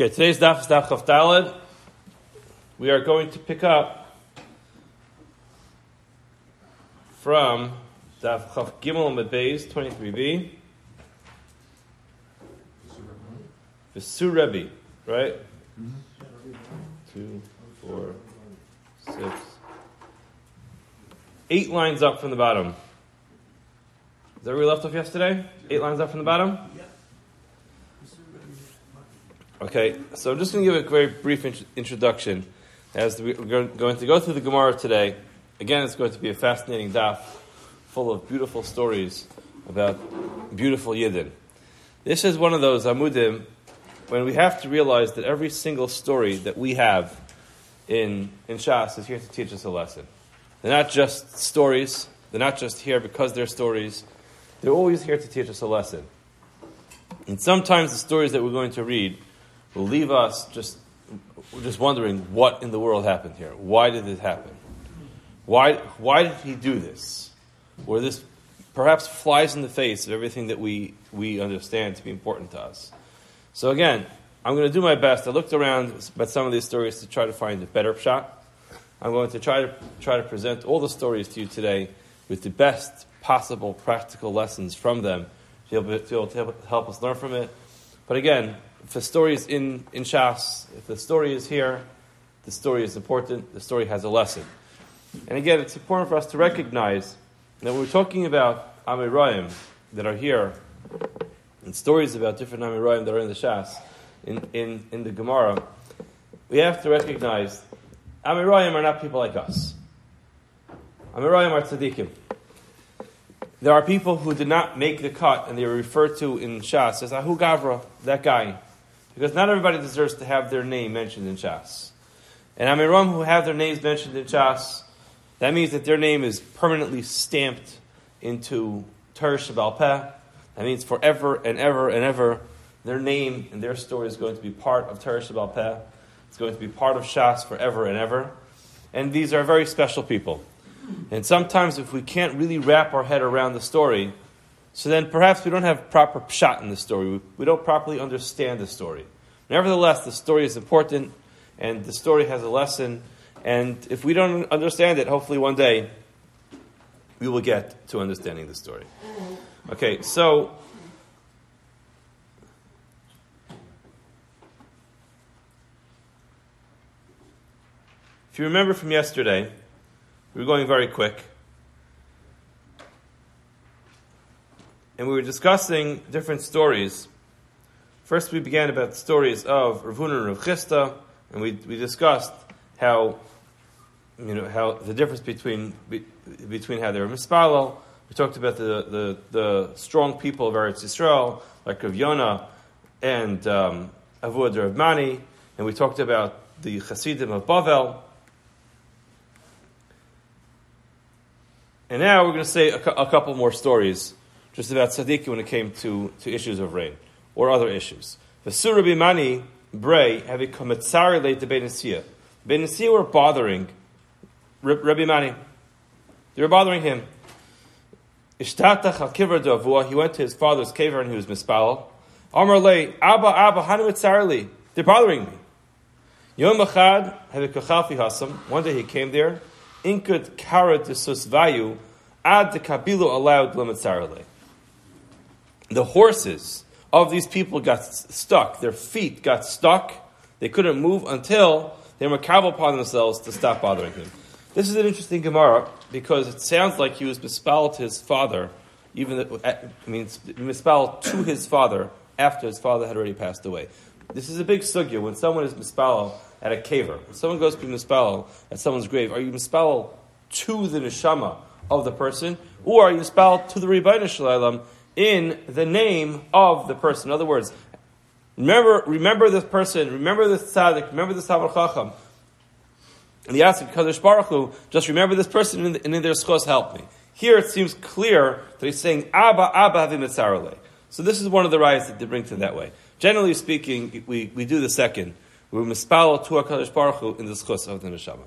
Okay, today's daf is daf Chaf Daled. We are going to pick up from daf Chaf Gimel Medbeis 23b. Vesur Rebbe, right? Two, four, six, eight lines up from the bottom. Is that where we left off yesterday? Eight lines up from the bottom? Okay, so I'm just going to give a very brief int- introduction as we're going to go through the Gemara today. Again, it's going to be a fascinating daf full of beautiful stories about beautiful Yidden. This is one of those Amudim when we have to realize that every single story that we have in, in Shas is here to teach us a lesson. They're not just stories, they're not just here because they're stories, they're always here to teach us a lesson. And sometimes the stories that we're going to read will leave us just, just wondering what in the world happened here. Why did this happen? Why, why did he do this? Or this perhaps flies in the face of everything that we, we understand to be important to us. So again, I'm going to do my best. I looked around at some of these stories to try to find a better shot. I'm going to try to try to present all the stories to you today with the best possible practical lessons from them to be able to, to, to help us learn from it. But again, if the story is in, in Shas, if the story is here, the story is important, the story has a lesson. And again, it's important for us to recognize that when we're talking about Amoraim that are here, and stories about different Amoraim that are in the Shas, in, in, in the Gemara, we have to recognize Amoraim are not people like us. Amoraim are tzaddikim. There are people who did not make the cut, and they are referred to in Shas as Ahu Gavra, that guy. Because not everybody deserves to have their name mentioned in Shas. And Amiram who have their names mentioned in Shas, that means that their name is permanently stamped into Torah Shebaal Peh. That means forever and ever and ever, their name and their story is going to be part of Torah Shebaal Peh. It's going to be part of Shas forever and ever. And these are very special people. And sometimes, if we can't really wrap our head around the story, so then perhaps we don't have proper pshat in the story. We, we don't properly understand the story. Nevertheless, the story is important, and the story has a lesson. And if we don't understand it, hopefully one day we will get to understanding the story. Okay, so if you remember from yesterday, we were going very quick. And we were discussing different stories. First, we began about the stories of Rav Huna and Rav Chisda, and we, we discussed how, you know, how the difference between, be, between how they were mispalel. We talked about the, the, the, strong people of Eretz Yisrael, like Rav Yonah and um, Avud Rav Mani, and we talked about the Hasidim of Bavel, And now we're going to say a, a couple more stories just about tzaddik when it came to, to issues of rain or other issues. The Surah Bimani Bray have a kometzari late to Benesia. Benesia were bothering Rabbi Mani. They were bothering him. Ishtatach al kiver. He went to his father's kever and he was mispal. Amar le Abba Abba Hanu They're bothering me. Yom Echad have a kachalfi hasam. One day he came there inkut kara de susvayu ad de kabilu allowed limitzarale. The horses of these people got stuck. Their feet got stuck. They couldn't move until they were kabel upon themselves to stop bothering him. This is an interesting Gemara because it sounds like he was mispal to his father, even I mean, mispal to his father after his father had already passed away. This is a big sugya when someone is mispal at a caver. When someone goes to be mispal at someone's grave, are you mispal to the neshama of the person, or are you mispal to the Ribono Shel Olam in the name of the person? In other words, remember, remember this person, remember this tzaddik, remember this Talmud Chacham. And the ask Kadosh Baruch Hu, just remember this person and in their schos help me. Here it seems clear that he's saying Abba Abba Havim So this is one of the rights that they bring to that way. Generally speaking, we, we do the second. We mispal to HaKadosh Baruch Hu in the schus of the neshama.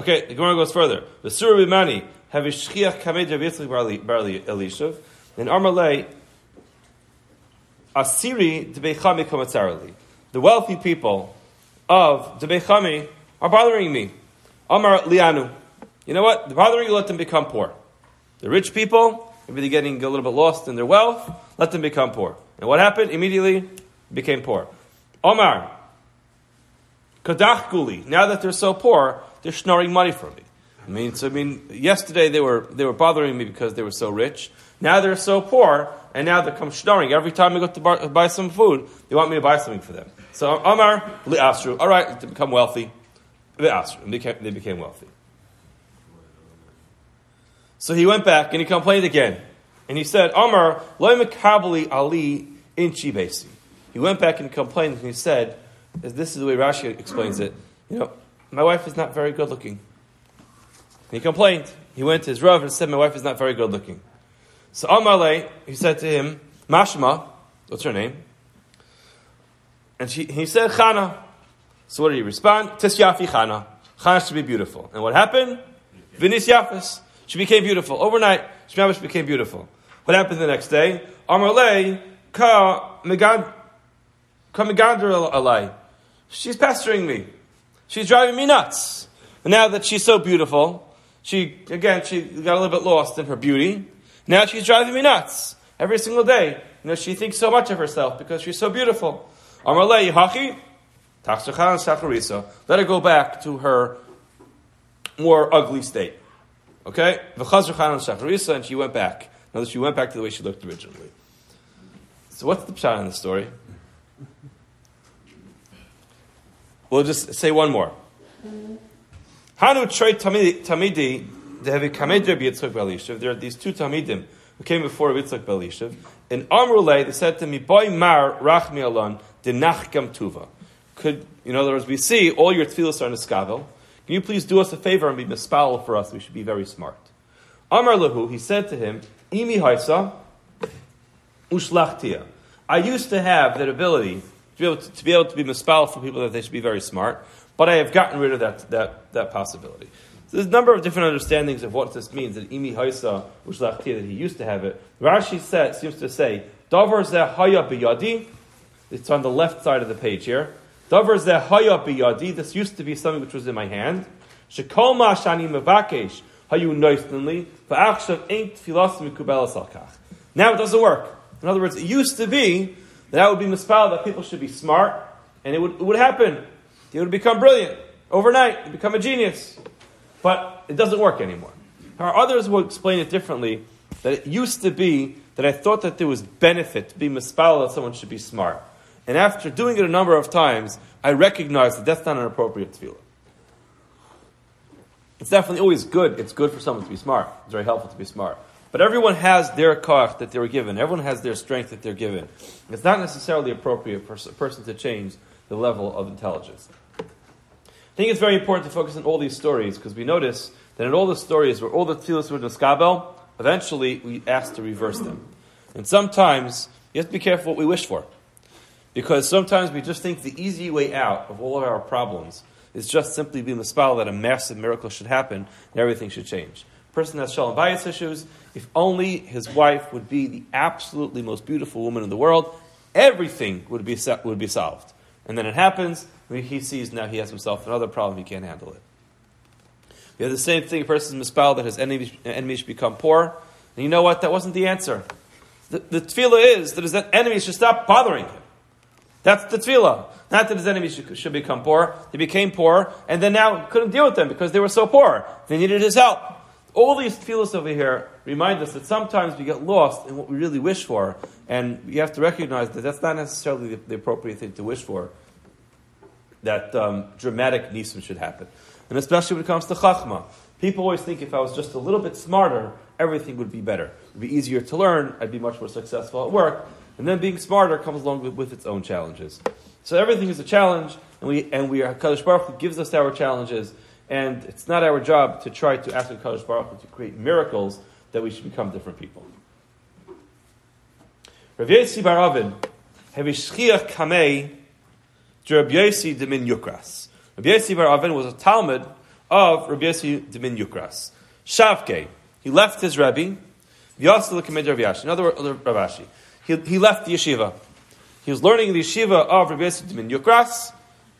Okay, the Gemara goes further. The Surah Bimani have shchiach kamed Rav Yitzchak Barli Elishav. And Armalei, Asiri Debechami Komatzarali. The wealthy people of Debechami are bothering me. Amar Lianu. You know what? They're bothering you, let them become poor. The rich people, maybe they're getting a little bit lost in their wealth, let them become poor. And what happened? Immediately became poor. Omar, Kadach Guli. Now that they're so poor, they're snoring money from me. I mean, so I mean, yesterday they were they were bothering me because they were so rich. Now they're so poor, and now they come snoring. Every time I go to bar, buy some food, they want me to buy something for them. So Omar li'asru. All right, to become wealthy, they became, they became wealthy. So he went back and he complained again, and he said, Omar loy mekabli ali inchi besi. He went back and complained, and he said, this is the way Rashi explains it. You know, my wife is not very good looking. And he complained. He went to his Rav and said, My wife is not very good looking. So Amalei, he said to him, Mashma, what's her name? And she, he said, Chana. So what did he respond? Tisyafi Chana. Chana should be beautiful. And what happened? Vinis Yafis. She became beautiful. Overnight, Shemavish became beautiful. What happened the next day? Amalei, ka megad, ka alai. She's pestering me. She's driving me nuts. And now that she's so beautiful, she, again, she got a little bit lost in her beauty. Now she's driving me nuts every single day. You know, she thinks so much of herself because she's so beautiful. Let her go back to her more ugly state. Okay? And she went back. Now she went back to the way she looked originally. So what's the pshat in the story? We'll just say one more. Hanu Trey Tamidi, they have a Rabbi Yitzchak Belishev. There are these two Tamidim who came before Yitzchak Belishev. In Amrulay, they said to me, Boy Mar Rachmi Alon, Dinachkam Tuva. Could, in other words, we see all your tefillos are in a skavel. Can you please do us a favor and be mispal for us? We should be very smart. Amar Lahu, he said to him, Imi Haisa, Ushlachtia. I used to have that ability be able to, to be, able to be mispal for people that they should be very smart. But I have gotten rid of that, that, that possibility. So there's a number of different understandings of what this means. That imi haisa ushlachti that he used to have it. Rashi says, seems to say davar haya biyadi. It's on the left side of the page here. Davar haya biyadi. This used to be something which was in my hand. Shekol ma shani mevakesh hayu noistenly va'achshav ain't filas mikubel salkach. Now it doesn't work. In other words, it used to be that would be mispal that people should be smart, and it would, it would happen. He would become brilliant overnight, he'd become a genius. But it doesn't work anymore. Our others will explain it differently. That it used to be that I thought that there was benefit to be mispal that someone should be smart. And after doing it a number of times, I recognize that that's not an appropriate tefillah. It's definitely always good. It's good for someone to be smart. It's very helpful to be smart. But everyone has their koch that they were given. Everyone has their strength that they're given. It's not necessarily appropriate for a person to change the level of intelligence. I think it's very important to focus on all these stories because we notice that in all the stories where all the tefillos were niskabel, eventually we ask to reverse them. And sometimes you have to be careful what we wish for. Because sometimes we just think the easy way out of all of our problems is just simply being the spell that a massive miracle should happen and everything should change. A person has shalom bias issues, if only his wife would be the absolutely most beautiful woman in the world, everything would be, would be solved. And then it happens, he sees now he has himself another problem, he can't handle it. We have the same thing, a person is mispal that his enemies, enemies become poor. And you know what? That wasn't the answer. The, the tefillah is that his enemies should stop bothering him. That's the tefillah. Not that his enemies should, should, become poor. They became poor, and then now couldn't deal with them because they were so poor. They needed his help. All these tefillahs over here remind us that sometimes we get lost in what we really wish for, and we have to recognize that that's not necessarily the, the appropriate thing to wish for that um, dramatic nisim should happen. And especially when it comes to chachma. People always think if I was just a little bit smarter, everything would be better. It would be easier to learn, I'd be much more successful at work. And then being smarter comes along with, with its own challenges. So everything is a challenge, and we and we are Kadosh Baruch Hu gives us our challenges, and it's not our job to try to ask Kadosh Baruch Hu to create miracles that we should become different people. Rav Yossi Bar Avin, Kamei Rabbi Yossi de Min Yukras. Rabbi Yossi Bar Avin was a Talmud of Rabbi Yossi de Min Yukras. Shavke, he left his Rebbe, Vyasel Kamed Rav Yashi. In other words, Rav Ashi. He, he left the yeshiva. He was learning the yeshiva of Rabbi Yosef ben Yukras,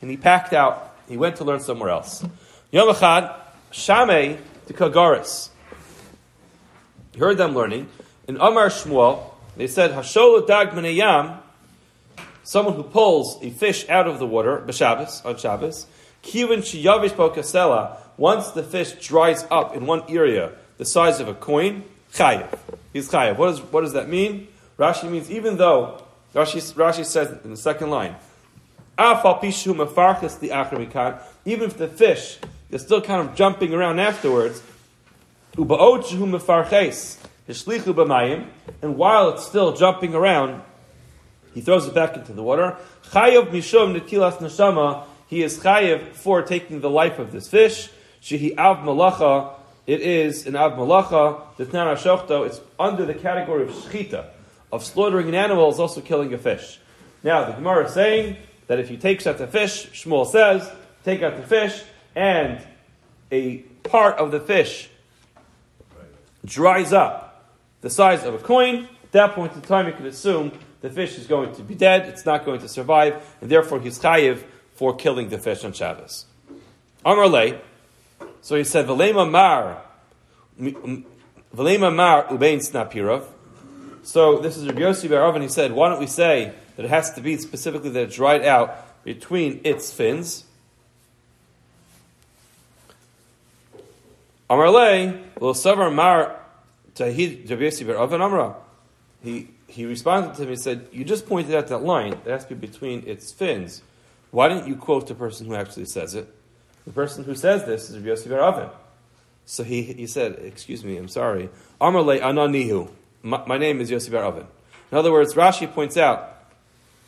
and he packed out. He went to learn somewhere else. Yom Echad, Shamei to Kagaris. He heard them learning. In Amar Shmuel, they said, Hashol dag yam, someone who pulls a fish out of the water, b'Shabbos, on Shabbos, kivin shiyavish kasela, once the fish dries up in one area the size of a coin, chayiv. He's chayiv. What, is, what does that mean? Rashi means even though, Rashi, Rashi says in the second line, even if the fish is still kind of jumping around afterwards, and while it's still jumping around, he throws it back into the water. Chayav mishum netilas neshama. He is chayav for taking the life of this fish. Shehi av malacha. It is an av malacha. The Shochto. It's under the category of shchita, of slaughtering an animal is also killing a fish. Now the Gemara is saying that if you take out the fish, Shmuel says, take out the fish, and a part of the fish dries up the size of a coin, at that point in time you can assume the fish is going to be dead, it's not going to survive, and therefore he's chayiv for killing the fish on Shabbos. Amar Le, so he said, Velema mar, Velema mar ubein snapirov. So this is Rabbi Yossi Bar and he said, why don't we say that it has to be specifically that it's dried out between its fins. Amarle, will savar mar tahid ber Avan Amra. He he responded to him and said, You just pointed out that line that has to be between its fins. Why didn't you quote the person who actually says it? The person who says this is Rabbi Yossi Avan. So he, he said, Excuse me, I'm sorry. Amarle Ananihu. My, my name is Yossi ber Avan. In other words, Rashi points out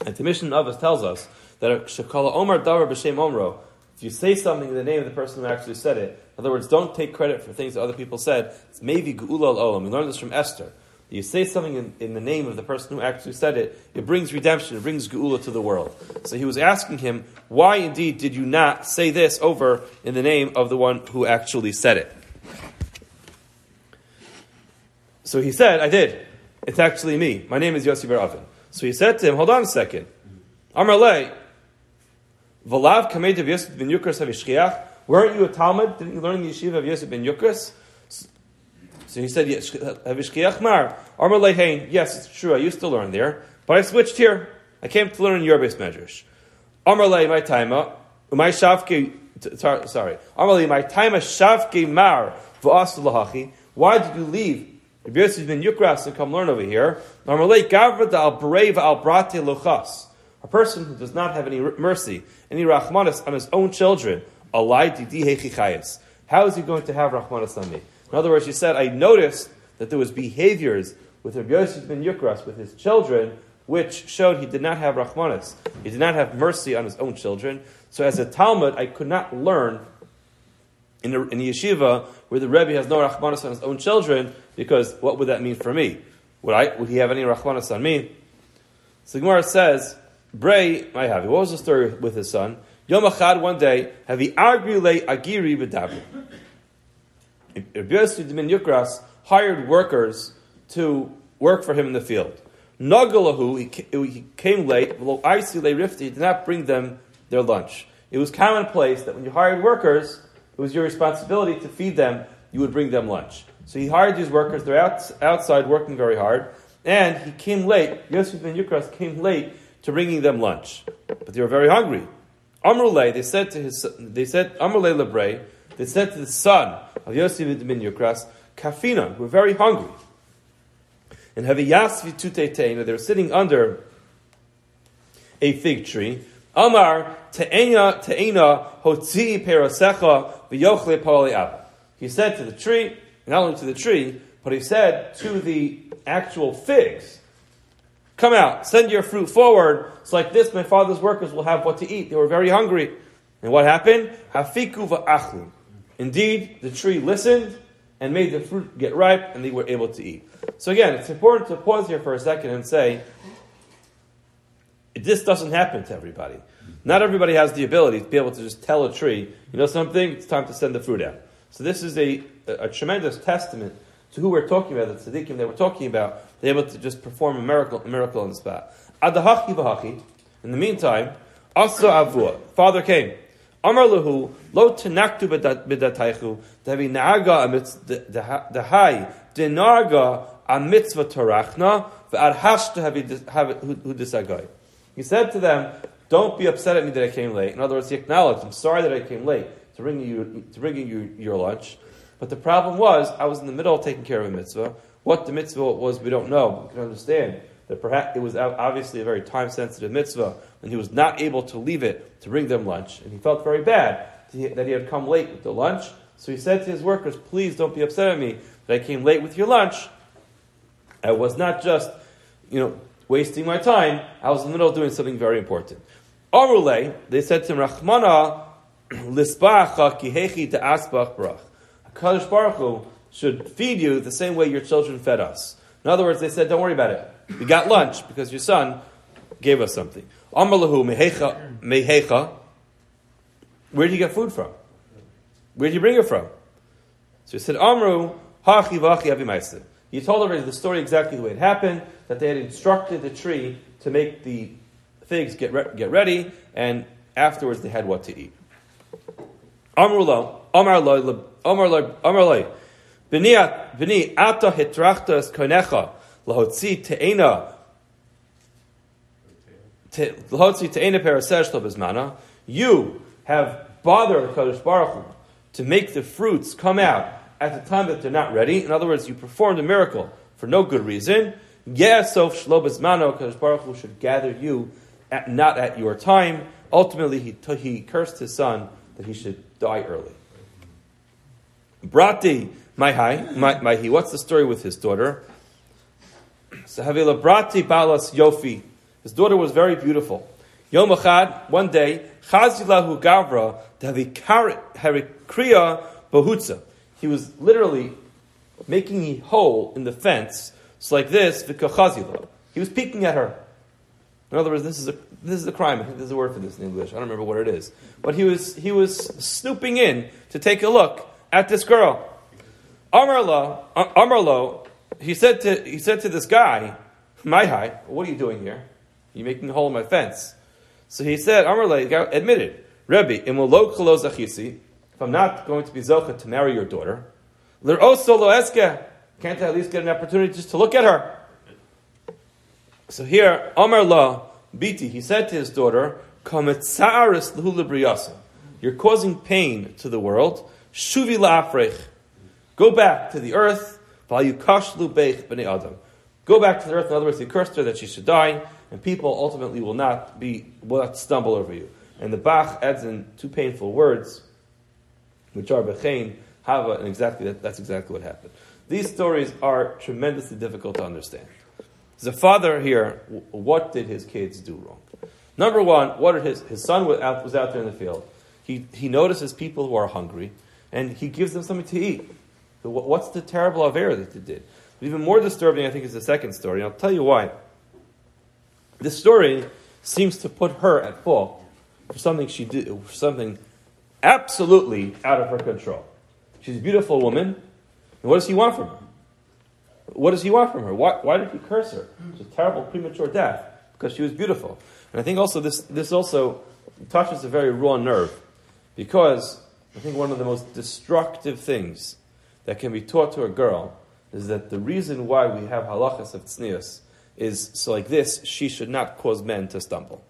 and the mission of us tells us that Shekala Omar Davar B'Shem Omro, if you say something in the name of the person who actually said it, in other words, don't take credit for things that other people said. It's maybe Geula Olam. We learned this from Esther. You say something in, in, the name of the person who actually said it, it brings redemption, it brings Geula to the world. So he was asking him, why indeed did you not say this over in the name of the one who actually said it? So he said, I did. It's actually me. My name is Yossi Bar Avin. So he said to him, hold on a second. Amar Le, Valav Kamed of Yosef weren't you a Talmud? Didn't you learn the yeshiva of Yosef ben Yukras? So he said. Amar Le yes, it's true, I used to learn there, but I switched here. I came to learn in your beis medrash. Amar my taima, my shavke, sorry, Amar my taima shavke mar v'as lahachi. Why did you leave Rabbi Yosef ben Yukras to come learn over here. A person who does not have any mercy, any rachmanis on his own children, how is he going to have rachmanis on me? In other words, he said, I noticed that there was behaviors with Rabbi Yosef ben Yukras, with his children, which showed he did not have rachmanis. He did not have mercy on his own children. So as a Talmud, I could not learn in a, in yeshiva where the Rebbe has no rachmanis on his own children, because what would that mean for me? Would I? Would he have any rachmanis on me? So Gemara says, Bray, I have. What was the story with his son? Yom Achad, one day, he agri agiri b'dabu. Rabbi Yukras hired workers to work for him in the field. Nagalahu, he came late, he did not bring them their lunch. It was commonplace that when you hired workers, it was your responsibility to feed them, you would bring them lunch. So he hired these workers, they're out, outside working very hard, and he came late, Yosef ben Yukras came late to bringing them lunch. But they were very hungry. Amrulay, they said to his, they said, Amrulay Lebre, they said to the son of Yosef ben Yukras, Kafina, we're very hungry. And Haviyas vituteteina, they were sitting under a fig tree. Amar te'ena te'ena hotzi perasecha v'yochle poli He said to the tree, not only to the tree, but he said to the actual figs, Come out, send your fruit forward. It's like this, my father's workers will have what to eat. They were very hungry. And what happened? Hafiku va'achlu. Indeed, the tree listened and made the fruit get ripe, and they were able to eat. So again, it's important to pause here for a second and say, this doesn't happen to everybody. Not everybody has the ability to be able to just tell a tree, you know something, it's time to send the fruit out. So this is a, a, a tremendous testament to who we're talking about, the tzaddikim that we're talking about, they're able to just perform a miracle, a miracle on the spot. Adahachi v'hachi. In the meantime, Asa avua. Father came. Amar lahu lo tenaktu b'dataychu devi naaga amitz dehai denarga a mitzvah torachna v'ad hashta hu disagai. He said to them, don't be upset at me that I came late. In other words, he acknowledged, I'm sorry that I came late to bring you, to bring you your lunch. But the problem was, I was in the middle of taking care of a mitzvah. What the mitzvah was, we don't know. but We can understand that perhaps it was obviously a very time sensitive mitzvah, and he was not able to leave it to bring them lunch. And he felt very bad that he had come late with the lunch. So he said to his workers, Please don't be upset at me that I came late with your lunch. I was not just, you know, wasting my time. I was in the middle of doing something very important. Arule, they said to him, Rachmana lisbacha kihechi to asbach brach. Kadosh Baruch Hu should feed you the same way your children fed us. In other words, they said, don't worry about it. We got lunch because your son gave us something. Amalahu mehecha mehecha. Where did you get food from? Where did you bring it from? So he said, Amru hachi vachi avimaisa. He told already the story exactly the way it happened, that they had instructed the tree to make the figs get, re- get ready, and afterwards they had what to eat. Amru lo, Amar lo, Amar Amar lo, ata hitrachtas konecha lahotzi te'ena lahotzi te'ena parasesh bezmana. You have bothered Kadosh Baruch Hu to make the fruits come out at the time that they're not ready. In other words, you performed a miracle for no good reason. Yes, so Shlobazmano, Kadosh Baruch Hu should gather you at, not at your time. Ultimately, he, he cursed his son that he should die early. Brati Maihi, Maihi. What's the story with his daughter? So Havila Brati Balas Yofi. His daughter was very beautiful. Yom Achad, one day, Chazilahu Gavra Harikriya Bahutza. He was literally making a hole in the fence. It's like this, Vikachazila. He was peeking at her. In other words, this is a this is a crime. I think there's a word for this in English. I don't remember what it is. But he was he was snooping in to take a look at this girl. Amarlo, uh, Amarlo, he said to he said to this guy, "My high, what are you doing here? You making a hole in my fence." So he said, Amarlo, admitted, Rebbe. If I'm not going to be zocha to marry your daughter, l'roso lo eske. Can't I at least get an opportunity just to look at her? So here, Amar La, Biti, he said to his daughter, You're causing pain to the world. Shuvi la'afrech. Go back to the earth. Go back to the earth. In other words, he cursed her that she should die, and people ultimately will not be will not stumble over you. And the Bach adds in two painful words, which are bechein, hava, and exactly that, that's exactly what happened. These stories are tremendously difficult to understand. A father here, what did his kids do wrong? Number one, what did his, his son was out, was out there in the field. He, he notices people who are hungry, and he gives them something to eat. So what's the terrible avera that they did? But even more disturbing, I think, is the second story. And I'll tell you why. This story seems to put her at fault for something she did, for something absolutely out of her control. She's a beautiful woman, and what does he want from her? What does he want from her? Why, why did he curse her? It's a terrible premature death because she was beautiful. And I think also this, this also touches a very raw nerve because I think one of the most destructive things that can be taught to a girl is that the reason why we have halachas of tznius is so like this, she should not cause men to stumble.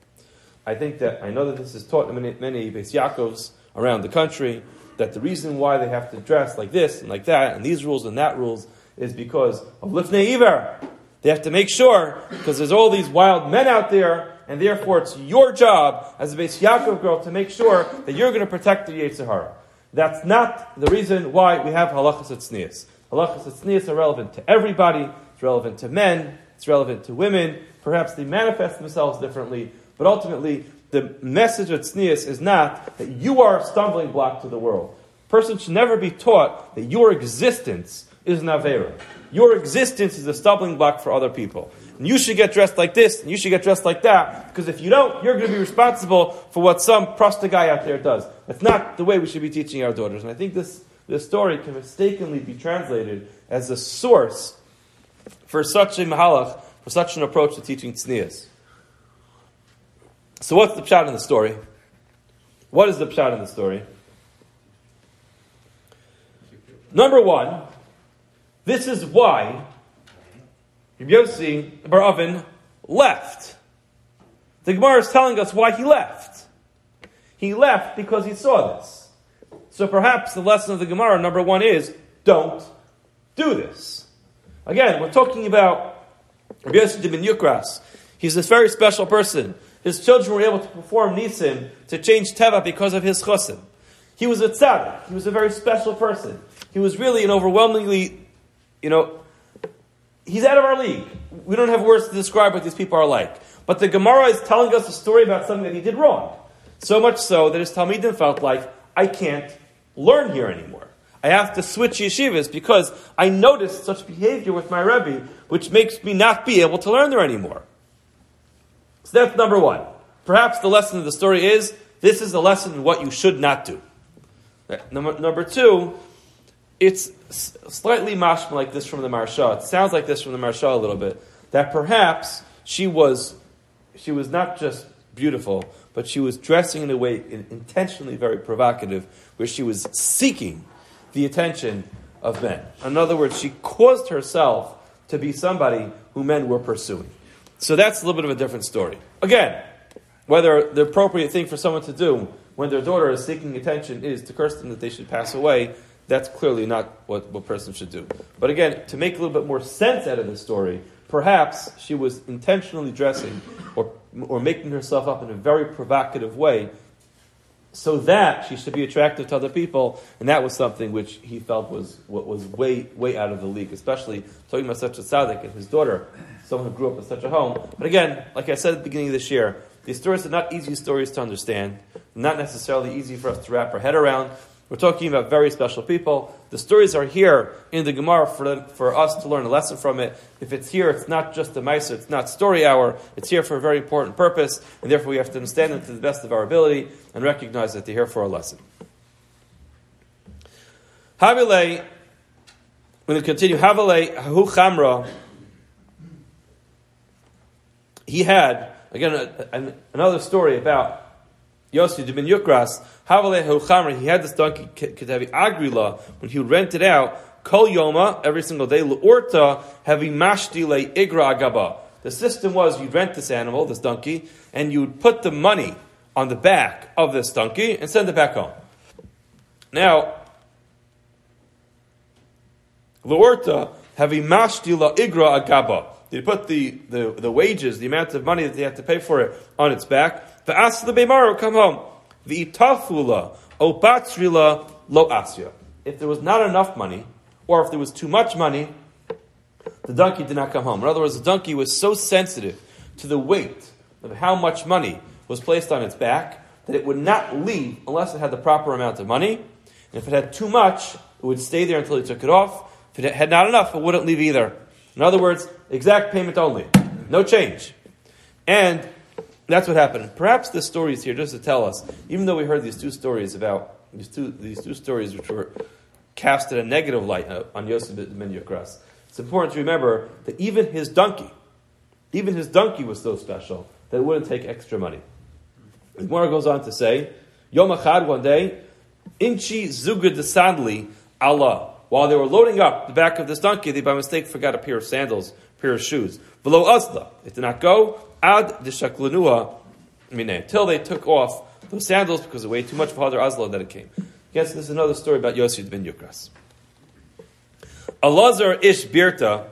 I think that, I know that this is taught in many, Beis Yaakovs around the country, that the reason why they have to dress like this and like that, and these rules and that rules, is because of Lifnei Iver. They have to make sure, because there's all these wild men out there, and therefore it's your job as a Beis Yaakov girl to make sure that you're going to protect the Yetzirah. That's not the reason why we have halachas tznius. Halachas tznius are relevant to everybody. It's relevant to men. It's relevant to women. Perhaps they manifest themselves differently, but ultimately the message of tznius is not that you are a stumbling block to the world. A person should never be taught that your existence is an Avera. Your existence is a stumbling block for other people. And you should get dressed like this, and you should get dressed like that, because if you don't, you're going to be responsible for what some prosta guy out there does. That's not the way we should be teaching our daughters. And I think this, this story can mistakenly be translated as a source for such a mahalach, for such an approach to teaching tznius. So what's the pshat in the story? What is the pshat in the story? Number one, this is why Yossi Baravin left. The Gemara is telling us why he left. He left because he saw this. So perhaps the lesson of the Gemara, number one, is don't do this. Again, we're talking about Rabbi Yossi ben Yukras. He's this very special person. His children were able to perform nisim to change teva because of his chosim. He was a tzaddik. He was a very special person. He was really an overwhelmingly, you know, he's out of our league. We don't have words to describe what these people are like. But the Gemara is telling us a story about something that he did wrong. So much so that his Talmidim felt like, I can't learn here anymore. I have to switch yeshivas because I noticed such behavior with my Rebbe, which makes me not be able to learn there anymore. So that's number one. Perhaps the lesson of the story is this is the lesson in what you should not do. Number, number two, it's slightly mashma like this from the Maharsha. It sounds like this from the Maharsha a little bit. That perhaps she was, she was not just beautiful, but she was dressing in a way intentionally very provocative, where she was seeking the attention of men. In other words, she caused herself to be somebody who men were pursuing. So that's a little bit of a different story. Again, whether the appropriate thing for someone to do when their daughter is seeking attention is to curse them that they should pass away, that's clearly not what, what person should do. But again, to make a little bit more sense out of the story, perhaps she was intentionally dressing or, or making herself up in a very provocative way so that she should be attractive to other people, and that was something which he felt was what was way way out of the league, especially talking about such a tzaddik and his daughter, someone who grew up in such a home. But again, like I said at the beginning of this year, these stories are not easy stories to understand, not necessarily easy for us to wrap our head around. We're talking about very special people. The stories are here in the Gemara for, for us to learn a lesson from it. If it's here, it's not just a Maisa, it's not story hour. It's here for a very important purpose, and therefore we have to understand them to the best of our ability and recognize that they're here for a lesson. Havile, when we continue, Havile Hu Chamra, he had, again, a, a, another story about Yossi ben Yukras, he had this donkey, Ketavi Agrila, when he would rent it out, Kol Yoma, every single day, L'orta, heavy mashti le igra agaba. The system was you'd rent this animal, this donkey, and you'd put the money on the back of this donkey and send it back home. Now, L'orta, heavy mashti la igra agaba. They put the, the, the wages, the amount of money that they had to pay for it, on its back. The as the Beimaro come home. The itafula opatrila lo asya. If there was not enough money, or if there was too much money, the donkey did not come home. In other words, the donkey was so sensitive to the weight of how much money was placed on its back that it would not leave unless it had the proper amount of money. And if it had too much, it would stay there until he took it off. If it had not enough, it wouldn't leave either. In other words, exact payment only, no change. And that's what happened. Perhaps this story is here just to tell us, even though we heard these two stories about these two these two stories which were cast in a negative light on Yosef ben Yukras, it's important to remember that even his donkey, even his donkey was so special that it wouldn't take extra money. The Gemara goes on to say, Yom Achad, one day, Inchi Zugud Sandli Allah. While they were loading up the back of this donkey, they by mistake forgot a pair of sandals, a pair of shoes. Below Azla. It did not go ad deshaklanua mine, till they took off those sandals because it weighed too much for Hadar Azla that it came. Yes, this is another story about Yosef ben Yukras. Alazar ish birta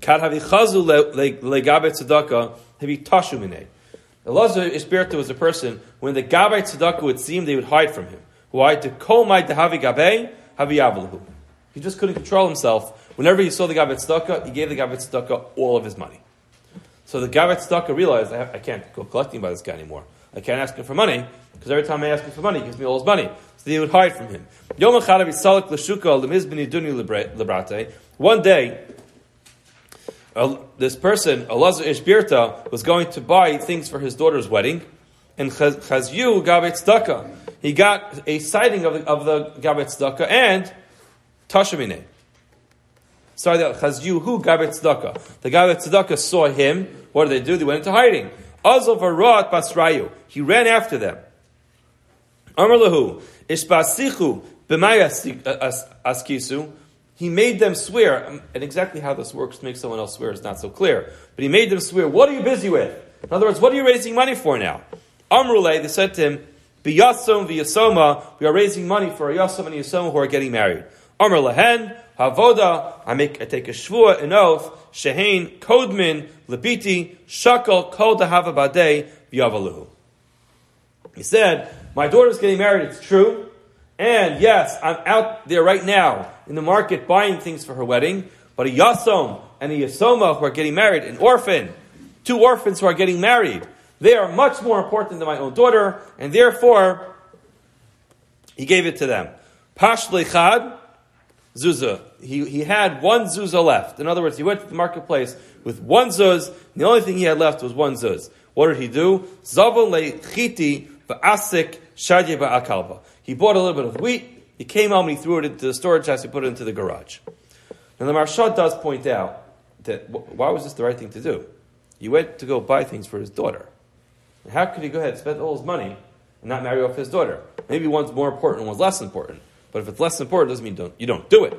kad havichazu legabe tzedakah havi tashu mine. Elazar ish birta was a person when the gabe tzedakah would seem they would hide from him. Why? To kol my dehavi gabe havi yavlahu. He just couldn't control himself. Whenever he saw the gabe tzedakah, he gave the gabe tzedakah all of his money. So the gabe tzedakah realized, I, have, I, can't go collecting by this guy anymore. I can't ask him for money, because every time I ask him for money, he gives me all his money. So he would hide from him. One day, uh, this person, Elazar Ishbirta, was going to buy things for his daughter's wedding, and Chazyu gabe tzedakah he got a sighting of the, of the Tzedakah and Tashamine. That Chazyu who Gabet Tzedakah. The Gabet Tzedakah saw him. What did they do? They went into hiding. Azov Arat Basrayu. He ran after them. Amar lahu, Ishbasichu askisu. He made them swear, and exactly how this works to make someone else swear is not so clear. But he made them swear, what are you busy with? In other words, what are you raising money for now? Amrule, they said to him, Biyasom v'yasoma, we are raising money for a Yasom and Yasoma who are getting married. Amr lehen, havoda, I make, I take a shvua, an oath, shehain, kodmin, lebiti, shakal, kol dahava badei, v'yavaluhu. He said, my daughter's getting married, it's true, and yes, I'm out there right now in the market buying things for her wedding, but a Yasom and a Yasoma who are getting married, an orphan, two orphans who are getting married, they are much more important than my own daughter, and therefore, he gave it to them. Pash zuzah. He, he had one zuzah left. In other words, he went to the marketplace with one zuz, the only thing he had left was one zuz. What did he do? Zavon lechiti v'asik shadye ba'akalba. He bought a little bit of wheat, he came home and he threw it into the storage house, he put it into the garage. Now the Maharsha does point out that why was this the right thing to do? He went to go buy things for his daughter. How could he go ahead and spend all his money and not marry off his daughter? Maybe one's more important and one's less important. But if it's less important, it doesn't mean don't, you don't do it.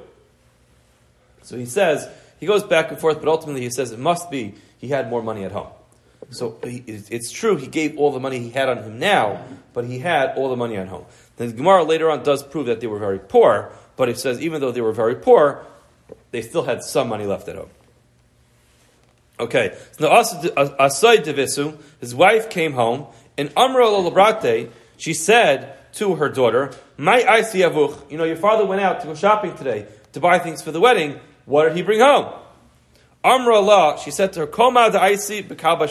So he says, he goes back and forth, but ultimately he says it must be he had more money at home. So he, it's true he gave all the money he had on him now, but he had all the money at home. The Gemara later on does prove that they were very poor, but it says even though they were very poor, they still had some money left at home. Okay, so now Asai Devisu, his wife came home, and Amra Lolabrate, she said to her daughter, My Aisi Avuch, you know, your father went out to go shopping today to buy things for the wedding. What did he bring home? Amra Allah, she said to her, Koma da Aisi Bekaba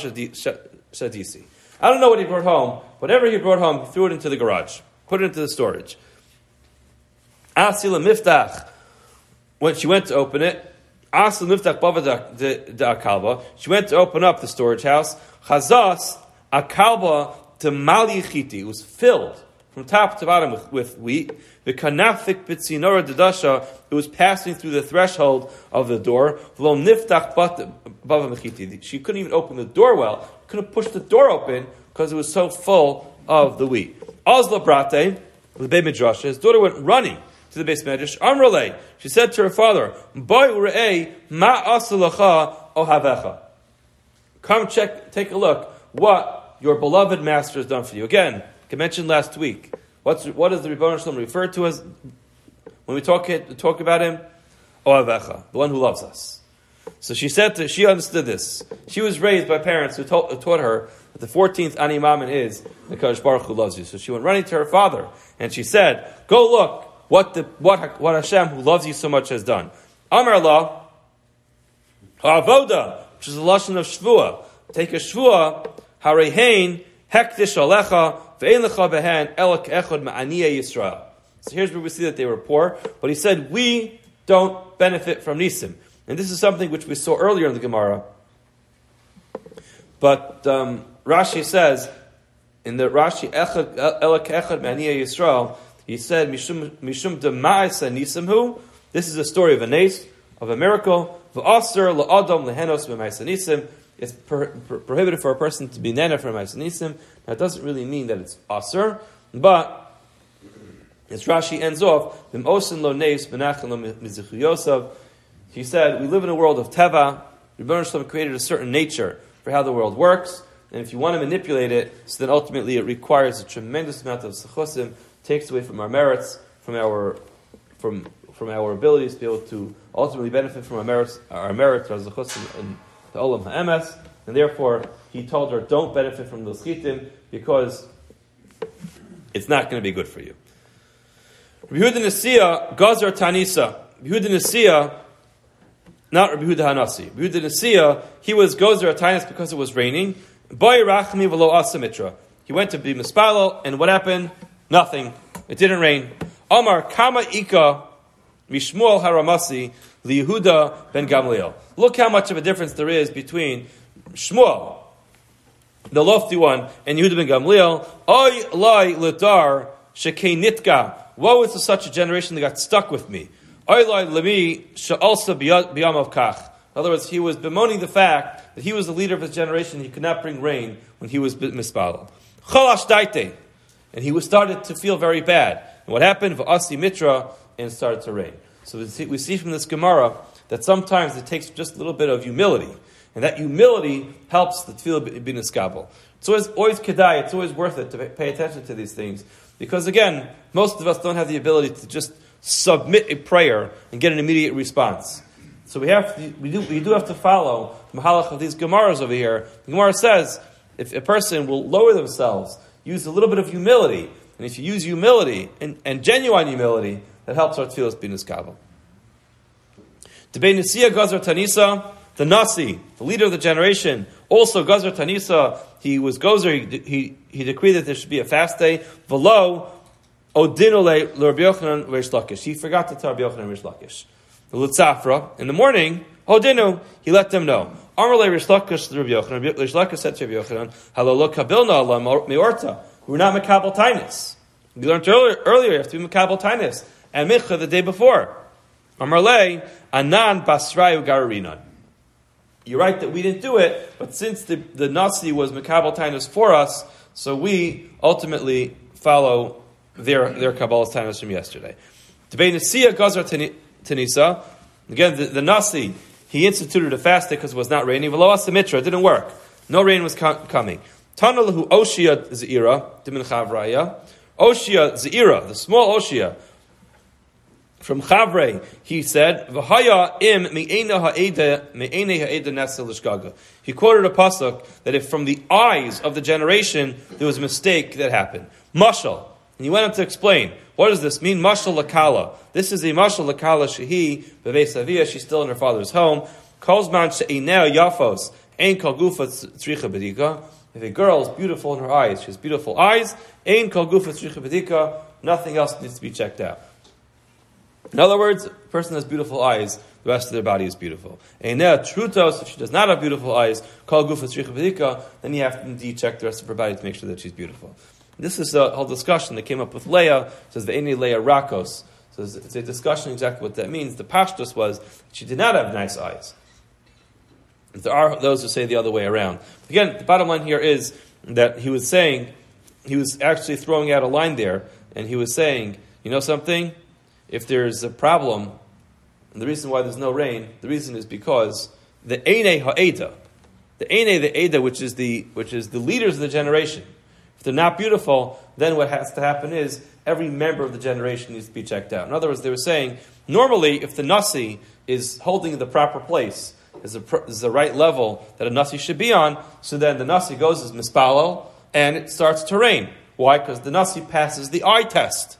Shadisi. I don't know what he brought home. Whatever he brought home, he threw it into the garage, put it into the storage. Asila Miftach, when she went to open it, Asl niftach bava da akalba. She went to open up the storage house. Chazas akalba to mali chiti. It was filled from top to bottom with, with wheat. The kanafik bitzinora dedasha. It was passing through the threshold of the door. V'lo niftach bava. She couldn't even open the door well. Couldn't push the door open because it was so full of the wheat. Azla brate, the baby Midrash, his daughter went running to the beis medrash. Amrale, she said to her father, "Boy urei ma asalacha ohavecha." Come check, take a look what your beloved master has done for you. Again, I mentioned last week. What's what does the Ribono Shel Olam refer to as when we talk talk about him? Ohavecha, the one who loves us. So she said to, she understood this. She was raised by parents who taught, taught her that the 14th Ani Maamin is the Kadosh Baruch who loves you. So she went running to her father and she said, Go look, what, the, what, what Hashem, who loves you so much, has done. Amar Allah, Avoda, which is the lashon of Shvua. Take a Shvua, Harehain, Hektish Alecha, So here's where we see that they were poor, but he said, we don't benefit from Nisim. And this is something which we saw earlier in the Gemara. But um, Rashi says, in the Rashi, Elak Echad Ma'aniya Yisrael, he said, Mishum, Mishum Dema'isa Nisimhu. This is a story of a nace, of a miracle. V'aser la'adam lehenos b'ma'isa nisim. It's pro- pro- prohibited for a person to be nana for ma'isa nisim. It doesn't really mean that it's aser, but as Rashi ends off, lo Yosef. He said, we live in a world of teva. Ribono Shel Olam created a certain nature for how the world works. And if you want to manipulate it, so then ultimately it requires a tremendous amount of zechusim takes away from our merits, from our from from our abilities to be able to ultimately benefit from our merits, our merits, our zechusim and olam ha'emes, and therefore he told her, don't benefit from the schitim because it's not going to be good for you. Rabbi Yehuda Nasiya, Gazar Tanisa. Yehuda Nasiya, not Rabbi Yehuda Hanasi. Yehuda Nasiya, he was Gazar Tanis because it was raining. Boy Rachmi v'lo asamitra. He went to be mispalo, and what happened? Nothing. It didn't rain. Omar Kama Ika Mishmuel Haramasi Yehuda ben Gamliel. Look how much of a difference there is between Shmuel, the lofty one, and Yehuda ben Gamliel. Oy lai ledar shekei nitka. Woe is to such a generation that got stuck with me. Oy lai lemi she'alsa biyam of kach. In other words, he was bemoaning the fact that he was the leader of his generation. He could not bring rain when he was mispalel. Chalash daite, and he was started to feel very bad. And what happened? V'asi mitra, and it started to rain. So we see, we see from this Gemara that sometimes it takes just a little bit of humility. And that humility helps the tefillah be niskabel. It's always, always kedai, it's always worth it to pay attention to these things. Because again, most of us don't have the ability to just submit a prayer and get an immediate response. So we have to, we do, we do have to follow the mahalach of these Gemaras over here. The Gemara says if a person will lower themselves, use a little bit of humility, and if you use humility and, and genuine humility, that helps our tefillas be niskabel. Debei Nisiya Gazar Tanisa, the Nasi, the leader of the generation, also Gazar Tanisa, he was Gozer, he, he, he decreed that there should be a fast day. Velo, Odinole Rabbi Yochanan Reish. He forgot to tell Rabbi Yochanan Reish. The Lutzafra, in the morning, Odinu, he let them know. Amarle Reish Lakish to Rabbi Yochanan. Reish said to Rabbi Yochanan, Halalo Kabilna Allah Meorta. We're not Makabal Tainis. We learned earlier, earlier you have to be Makabal Tainis. And Micha the day before. Amarle, Anan Basrayu Gararinan. You're right that we didn't do it, but since the, the Nasi was Makabal Tainis for us, so we ultimately follow their, their Kabbalas Tainis from yesterday. Debei Nasiya Gazar Tanisa, again, the, the Nasi, he instituted a fast because it was not raining. Veloas Mitra, it didn't work. No rain was co- coming. Tanalahu Oshia Zira, Dimin Chavraya. Oshia Zira, the small Oshia, from Chavre, he said, "V'haya im me'ena ha'eda me'ene ha'eda nesel l'shgaga." He quoted a pasuk that if from the eyes of the generation there was a mistake that happened, mashal, and he went on to explain what does this mean. Mashal lakala. This is a mashal lakala shehi beveis She's still in her father's home. Kozman she'ineo yafos ein kol gufa tzricha bedika. If a girl is beautiful in her eyes, she has beautiful eyes. Ein kol gufa tzricha bedika. Nothing else needs to be checked out. In other words, a person has beautiful eyes, the rest of their body is beautiful. Einea trutos, if she does not have beautiful eyes, call gufa then you have to indeed check the rest of her body to make sure that she's beautiful. This is a whole discussion that came up with Leah. Says the Eni Leah Rakos. So it's a discussion exactly what that means. The pashtus was she did not have nice eyes. There are those who say the other way around. Again, the bottom line here is that he was saying, he was actually throwing out a line there, and he was saying, you know something? If there's a problem, and the reason why there's no rain, the reason is because the Eine Ha'eda, the Eine, the Eda, which is the, which is the leaders of the generation, if they're not beautiful, then what has to happen is every member of the generation needs to be checked out. In other words, they were saying, normally, if the Nasi is holding the proper place, is, a, is the right level that a Nasi should be on, so then the Nasi goes as Mispalo, and it starts to rain. Why? Because the Nasi passes the eye test.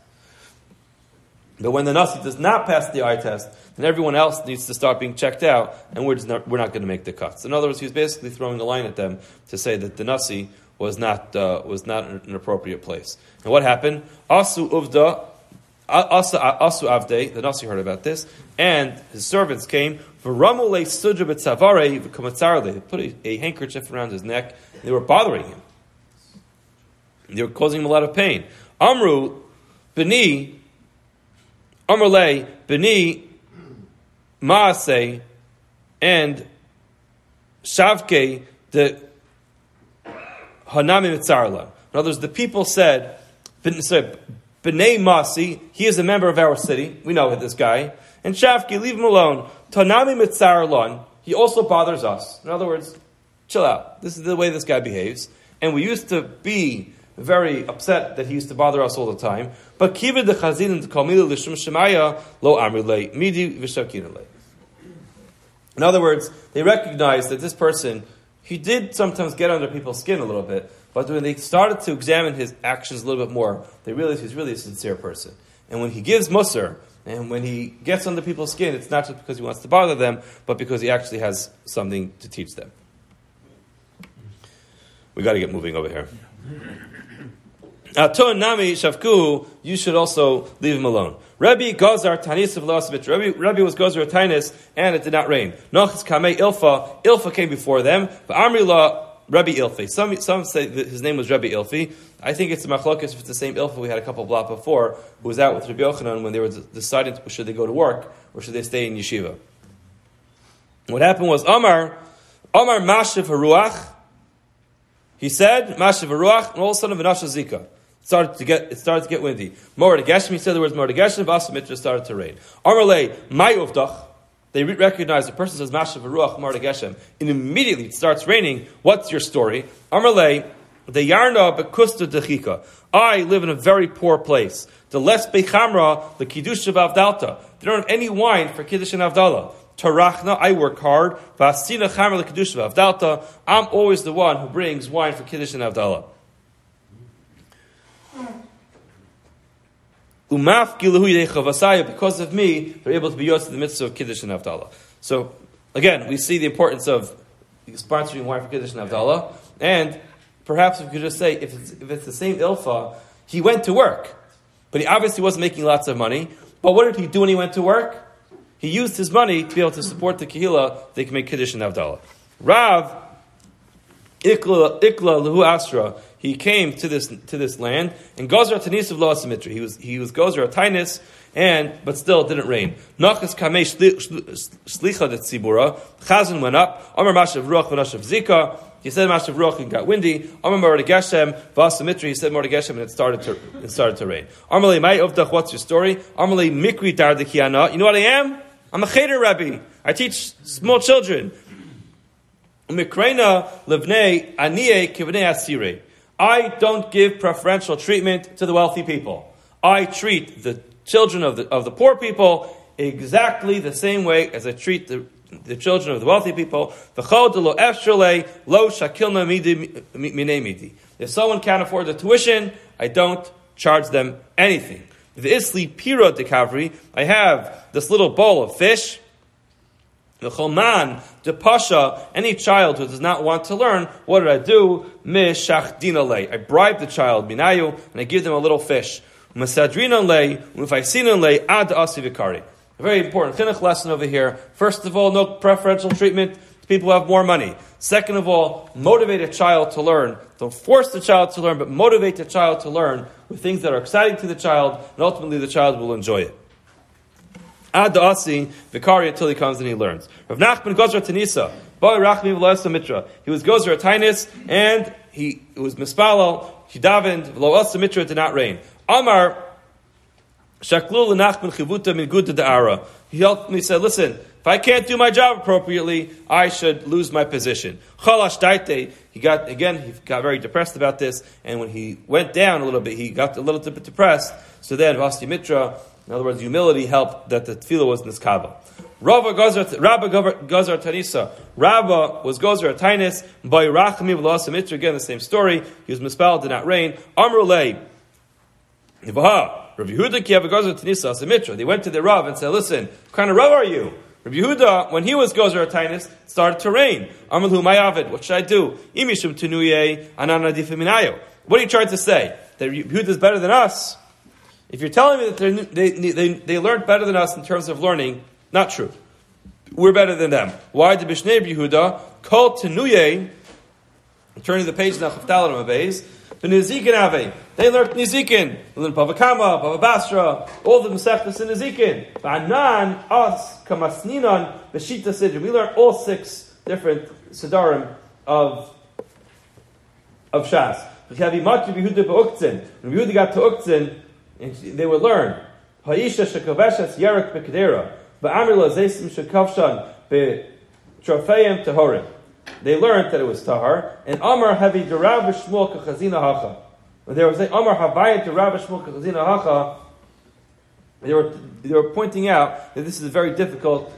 But when the Nasi does not pass the eye test, then everyone else needs to start being checked out, and we're, not, we're not going to make the cuts. In other words, he was basically throwing a line at them to say that the Nasi was not, uh, was not an appropriate place. And what happened? Asu Uvda, Asu, Asu Avde, the Nasi heard about this, and his servants came, B'tzavare, put a, a handkerchief around his neck, they were bothering him. They were causing him a lot of pain. Amru, Beni, Amarle, Beni, Maase, and Shavke, the Hanami Mitzarla. In other words, the people said, B'nai Masi, he is a member of our city. We know this guy. And Shavke, leave him alone. Tanami Mitzarlon, he also bothers us. In other words, chill out. This is the way this guy behaves. And we used to be very upset that he used to bother us all the time. But kiva the chazin to kamila l'shum shemaya lo amrile midi v'shakinale. In other words, they recognize that this person, he did sometimes get under people's skin a little bit, but when they started to examine his actions a little bit more, they realized he's really a sincere person. And when he gives mussar, and when he gets under people's skin, it's not just because he wants to bother them, but because he actually has something to teach them. We got to get moving over here. Uh, Aton nami shavku, you should also leave him alone. Rabbi Gazar Tanis of Lasavich. Rabbi, was Gazar Tanis, and it did not rain. Nochis Kamei Ilfa, Ilfa came before them. But Amrila, Rabbi Ilfi. Some, some say his name was Rabbi Ilfi. I think it's a machlokes if it's the same Ilfa we had a couple of blocks before, who was out with Rabbi Yochanan when they were deciding should they go to work or should they stay in yeshiva. What happened was Amar, Amar Mashiv Haruach, he said, Mashiv Haruach, and all of a sudden Vinasha Zika. It started to get, it started to get windy. Mordegeshim, he said the words Mordegeshim, Vasamitra started to rain. Amarle, My Uvdach, they recognize the person says Mashav Ruach Mardageshem, and immediately it starts raining. What's your story? Amarle, the Yarna Bekusta Dechika. I live in a very poor place. The less Bechamra, the Kiddush of Avdalta. They don't have any wine for Kiddush and Avdallah. Tarachna, I work hard. Vasina Kiddush of Avdalta. I'm always the one who brings wine for Kiddush and Avdallah. Umaf because of me, they're able to be used in the midst of Kiddush and Avdallah. So, again, we see the importance of sponsoring wine for Kiddush and Avdallah, and perhaps we could just say, if it's, if it's the same Ilfa, he went to work, but he obviously wasn't making lots of money, but what did he do when he went to work? He used his money to be able to support the Kehillah, they can make Kiddush and Avdallah. Rav, Ikla, Ikla Lahu Asra, he came to this to this land and Gozer Tanis of Loa He was he was Gozer Tainis and but still it didn't rain. Nachas Kamesh Slicha de Tzibura. Chazan went up. Amar Mashav Ruach Vanashav Zika. He said Mashav Ruach and got windy. Amar Mordekeshem Vasamitri. He said Mordekeshem and it started to it started to rain. Amalei Mai Ovdach. What's your story? Amalei Mikri Dardekiana. You know what I am? I'm a cheder rabbi. I teach small children. I don't give preferential treatment to the wealthy people. I treat the children of the, of the poor people exactly the same way as I treat the, the children of the wealthy people. If someone can't afford the tuition, I don't charge them anything. The isli pira de I have this little bowl of fish. The choman, the pasha, any child who does not want to learn, what did I do? Mishachdina le. I bribe the child, minayu, and I give them a little fish. Masadrina le, ufaisina le, ad asivikari. A very important chinuch lesson over here. First of all, no preferential treatment to people who have more money. Second of all, motivate a child to learn. Don't force the child to learn, but motivate the child to learn with things that are exciting to the child, and ultimately the child will enjoy it. Ad the Vikari until he comes and he learns. Rav Nachman Gozra Tanisa, Boy Rachmi Mitra. He was Gozra Tainis, and he was Mispalo, he davened, V'lo Mitra did not rain. Amar, Shaklul Nachman Chivuta Min Guta Da'ara. He helped me, said, listen, if I can't do my job appropriately, I should lose my position. Chalash Daite, he got, again, he got very depressed about this, and when he went down a little bit, he got a little bit depressed, so then Vasti Mitra, in other words, humility helped that the tefillah was niskaba. Rabba Gazar Tanisa. Rabba was Gozar Tainis. By Rachmi V'Lasamitra. Again, the same story. He was mispal, did not rain. Amrulay. Ivaha. Rabbi Yehuda Kiyav Gozar Tanisa Asamitra. They went to the Rav and said, listen, what kind of Rav are you? Rabbi Yehuda, when he was Gozer Tainis, started to rain. Amalhu Mayavid, what should I do? Imishum Tunuye Anana Difiminayo. What are you trying to say? That Yehuda is better than us? If you're telling me that they, they, they learned better than us in terms of learning, not true. We're better than them. Why did Bishnei Yehuda call Tenuye, turning the page now, Chaftalim Abayz, the Nizikin Ave. They learned Nizikin. They learned Bava Kama, Bava Basra, all the Masechtas in Nizikin. Ba'anan, us, Kamasninan, Beshita Sidra. We learned all six different Sidarim of, of Shas. Imat Yehuda got to Uktzin, and they would learn. Ha'isha shekaveshes yerek bekedera, ba'amir lazesim shekavshan be'trofeim tehorim. They learned that it was tahar, and Amar havi derav kachazina hacha. When they were saying Amar shmuel kachazina hacha, they were, they were pointing out that this is a very difficult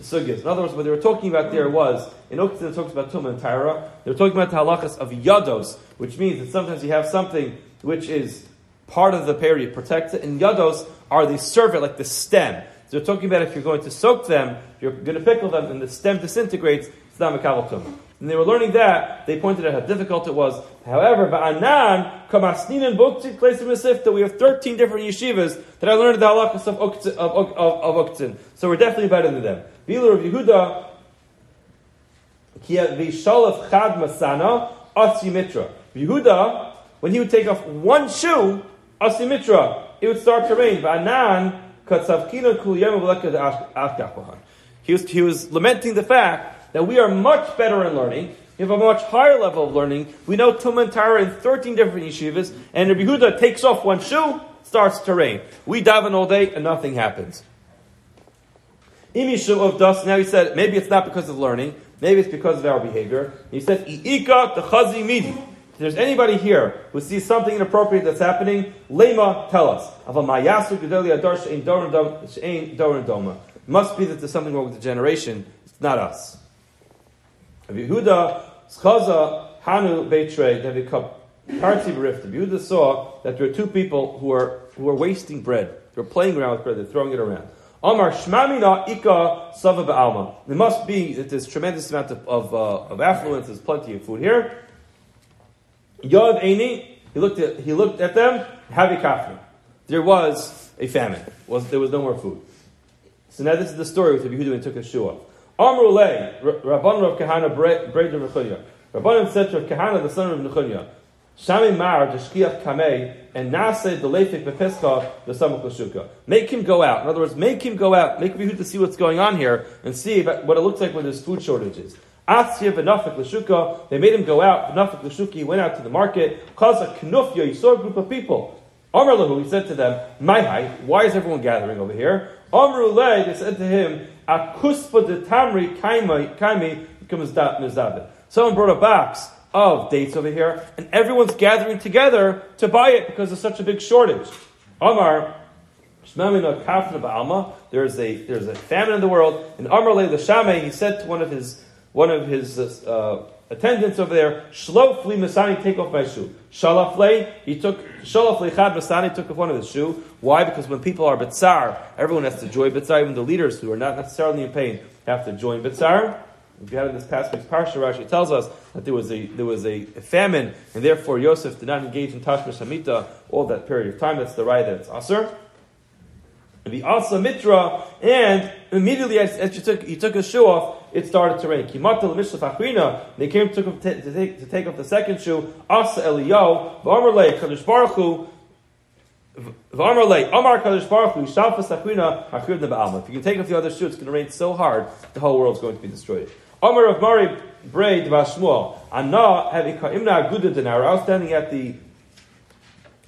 sugyas. In other words, what they were talking about there was, in Uktzin it talks about Tumah and Tahara, they were talking about the halachas of yados, which means that sometimes you have something which is part of the pear, you protect it, and yados are the servant, like the stem. So they're talking about if you're going to soak them, you're going to pickle them, and the stem disintegrates. And they were learning that, they pointed out how difficult it was. However, Ba'anan, Kamasnin and Buktzin, place in Masifta, we have 13 different yeshivas that I learned the halachas of, Uktzin, of, of, of. So we're definitely better than them. Vilar of Yehuda, Kia Vishalaf Chad Masana, Asi Mitra. Yehuda, when he would take off one shoe, Asimitra, it would start to rain. Va'anan katzavkina kul yom he He was, he was lamenting the fact that we are much better in learning. We have a much higher level of learning. We know Talmud Torah in 13 different yeshivas, and Rabbi Huda takes off one shoe, starts to rain. We daven all day, and nothing happens. Imishu of dust, now he said, maybe it's not because of learning, maybe it's because of our behavior. He said, I'ika the chazi midi. If there's anybody here who sees something inappropriate that's happening, lema, tell us. Must be that there's something wrong with the generation. It's not us. Yehuda, Schaza, Hanu, Beitre, Devikap, Parti Berifta. Yehuda saw that there were two people who were, who were wasting bread. They were playing around with bread, they're throwing it around. Amar Shmamina Ika Sava Ba'alma. There must be that there's tremendous amount of, of, uh, of affluence, there's plenty of food here. Yod Eini, he looked at, he looked at them, Havi. There was a famine. Was, there was no more food. So now this is the story with Yehuda and took a shoe off. Amrulay, Rabban Rav Kahana Braid of Nechunya. Rabbanim said to Kahana, the son of Nechunya, Shami Mar, Deshkiach Kamei, and Nase, the Lefik Bepescha, the Samuk Lashuka. Make him go out. In other words, make him go out, make Yehuda see what's going on here, and see what it looks like when there's food shortages. Atzia v'nafik l'shuka. They made him go out. V'nafik l'shuka. He went out to the market. Kaza knufya. He saw a group of people. Amr. He said to them, "My Why is everyone gathering over here?" Amru. They said to him, "Akuspa de tamri kaimi becomes mizavid." Someone brought a box of dates over here, and everyone's gathering together to buy it because there's such a big shortage. Amar. There's a there's a famine in the world. And Amr le the Shame, he said to one of his one of his uh, attendants over there, Shlofli Masani, take off my shoe. Shalafle, he took, Shalafle Chad Masani took off one of his shoe. Why? Because when people are Bitzar, everyone has to join Bitzar, even the leaders who are not necessarily in pain have to join Bitzar. If you had in this past week's Parsha, Rashi tells us that there was a there was a famine, and therefore Yosef did not engage in Tashmish Hamita all that period of time. That's the right that it's Aser the Asa Mitra, and immediately as, as he, took, he took his shoe off, it started to rain. Kimata Mishlach they came to, to, take, to take off the second shoe, Asa Eliyahu, V'amarle, Kadosh Baruch Hu, V'amarle, Amar Kadosh Baruch Hu, Shalfa Sachrina, Hachir Ba'alma. If you can take off the other shoe, it's going to rain so hard, the whole world's going to be destroyed. Amar of Mari Braid Shmuel, Anna Imna Aguda Denara, I was standing at the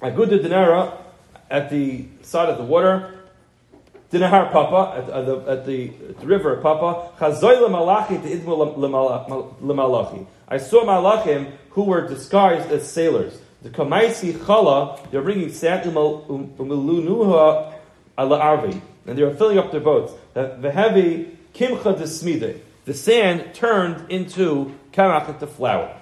Aguda Denara, at the side of the water, the Nahar Papa, at, at, the, at the, the river Papa, Chazoy lemalachi idmu lemalachi. I saw malachim who were disguised as sailors. The Kamaisi Chala, they're bringing sand um, umulunuha ala arvi, and they were filling up their boats. The heavy kimcha desmide. The sand turned into kamach, into flour.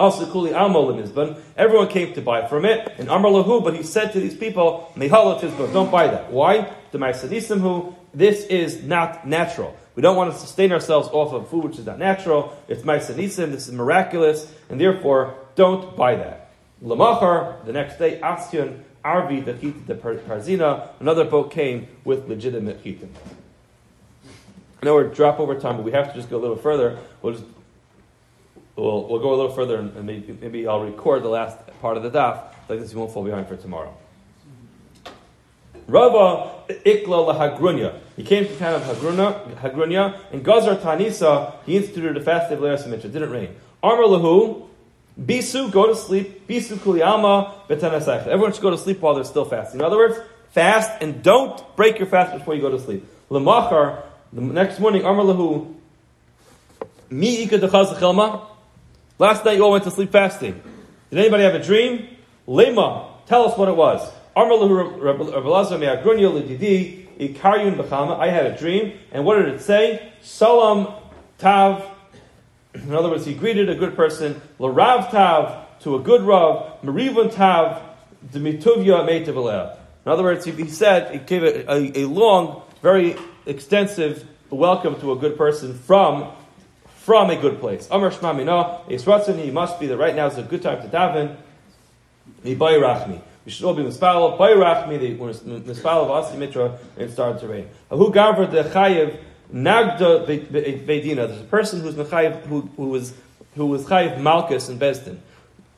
Also, kuli amol mizban. Everyone came to buy from it. And amar lahu, but he said to these people, mehalot don't buy that. Why? The who this is not natural. We don't want to sustain ourselves off of food which is not natural. It's Maisanisim, this is miraculous, and therefore don't buy that. Lamachar, the next day, Asyan, Arvi, the Chit, the Parzina, another boat came with legitimate chitim. I know we're drop over time, but we have to just go a little further. We'll just we'll, we'll go a little further and, maybe, maybe I'll record the last part of the daf like this. You won't fall behind for tomorrow. Rava Ikla lahagrunya. He came to the town of Hagrunya, Hagrunya, and Gazar Tanisa, he instituted a fast day of It didn't rain. Armor lahu, Bisu, go to sleep. Bisu kuliyama betanasach. Everyone should go to sleep while they're still fasting. In other words, fast and don't break your fast before you go to sleep. Lamachar, the next morning, Armor lahu, mi ika Last night you all went to sleep fasting. Did anybody have a dream? Lema, tell us what it was. I had a dream, and what did it say? Salam Tav. In other words, he greeted a good person. Larav Tav to a good Rav. Merivun Tav Dmituvya Meitav In other words, he, said, he gave a, a, a long, very extensive welcome to a good person from from a good place. Amr Shmamina, he must be that right now is a good time to daven. Rachmi. We should all be mispal. Bayrachmi, they were mispal of Asi Mitra, and started to rain. Who gavra the chayiv nagda vedina? There's a person who's mechayiv who, who was who was chayiv malchus in Beis Din.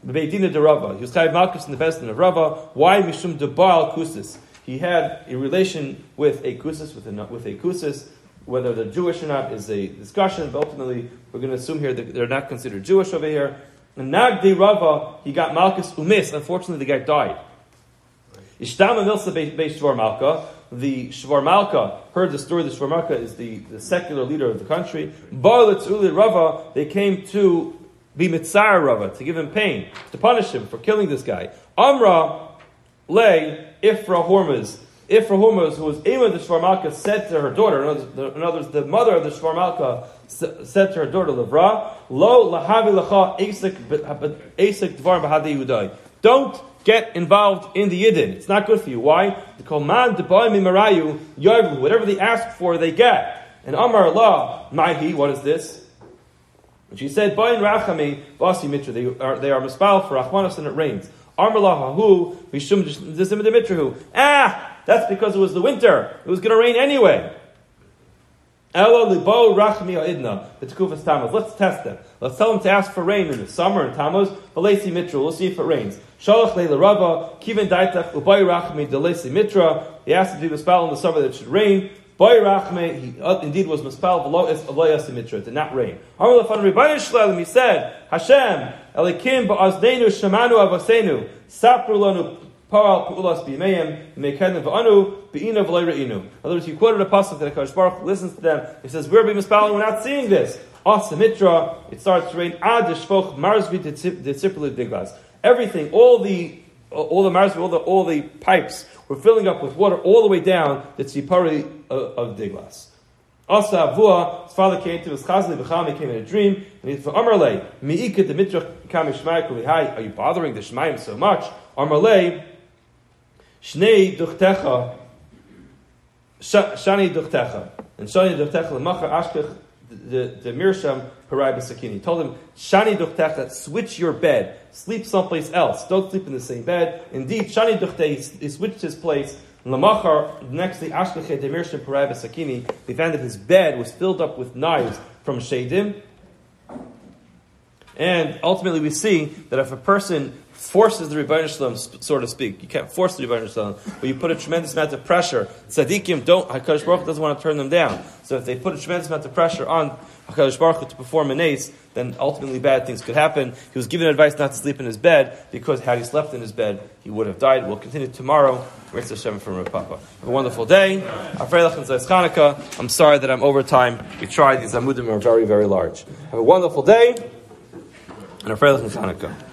Vedina de Rava. He was chayiv malchus in the Beis Din of Rava. Why mishum de baal kusis? He had a relation with a kusis with a with a kusis. Whether they're Jewish or not is a discussion, but ultimately we're going to assume here that they're not considered Jewish over here. And Nagdi Rava, he got Malchus Umis. Unfortunately, the guy died. Milsa Shvar Malka. The Shvar Malka heard the story. The Shvar Malka is the, the secular leader of the country. Bar Uli Rava, they came to be Mitzar Rava, to give him pain, to punish him for killing this guy. Amra lay Ifra Hormuz. Ifra Hormuz, who was Ema the Shvarmalka, said to her daughter, in other words, the mother of the Shvarmalka said to her daughter, Levra, Lo lahavi lacha esik dvar yudai. Don't get involved in the Yidden. It's not good for you. Why? The buy marayu yarvu. Whatever they ask for, they get. And Amar Allah, Mahi, what is this? And she said, Rachami, Mitra, they are, they are Mispal for Achmanas and it rains. Mishum Dimitrahu. Ah, that's because it was the winter. It was going to rain anyway. Elo libo rachmi idna. The tekufas tammuz. Let's test them. Let's tell them to ask for rain in the summer in tammuz. Balesi mitra. We'll see if it rains. Shalach leila rava. Kivin daitach ubay rachmi delesi mitra. He asked to do spell in the summer that it should rain. Boy Rachme, he uh, indeed was mispal v'lo mitra. It did not rain. He said, Hashem, Elikim ba'azdenu shemanu avasenu, sapru lanu paral v'anu. In other words, he quoted a pasuk that HaKadosh Baruch listens to them. He says, we're being mispal we're not seeing this. Asa mitra, it starts to rain, ad shvoch marzvi de diglas. Everything, all the all the marzvi, all the all the pipes were filling up with water all the way down the tzipari of, uh, of Diglas. Asa Avua, his father came to his chazli b'cham, he came in a dream, and he said, Amarle, mi'ikat the mitrach kam Hi, are you bothering the Shemaim so much? Amarle, shnei duchtecha, shani duchtecha, and shani duchtecha l'machar ashkech the, the Mirsham Harai Basakini. He told him, Shani Duchtecha, switch your bed. Sleep someplace else. Don't sleep in the same bed. Indeed, Shani Duchte, he switched his place. Lamachar, next day, Ashkeche de Mirsham Harai Basakini, they found that his bed was filled up with knives from Shadim. And ultimately, we see that if a person forces the Ribono Shel Olam, so to speak. You can't force the Ribono Shel Olam, but you put a tremendous amount of pressure. Tzaddikim don't, HaKadosh Baruch doesn't want to turn them down. So if they put a tremendous amount of pressure on HaKadosh Baruch to perform an ace, then ultimately bad things could happen. He was given advice not to sleep in his bed, because had he slept in his bed, he would have died. We'll continue tomorrow. Raise Hashem from Rav Papa. Have a wonderful day. I'm sorry that I'm over time. We tried. These amudim are very, very large. Have a wonderful day. And a Hanukkah.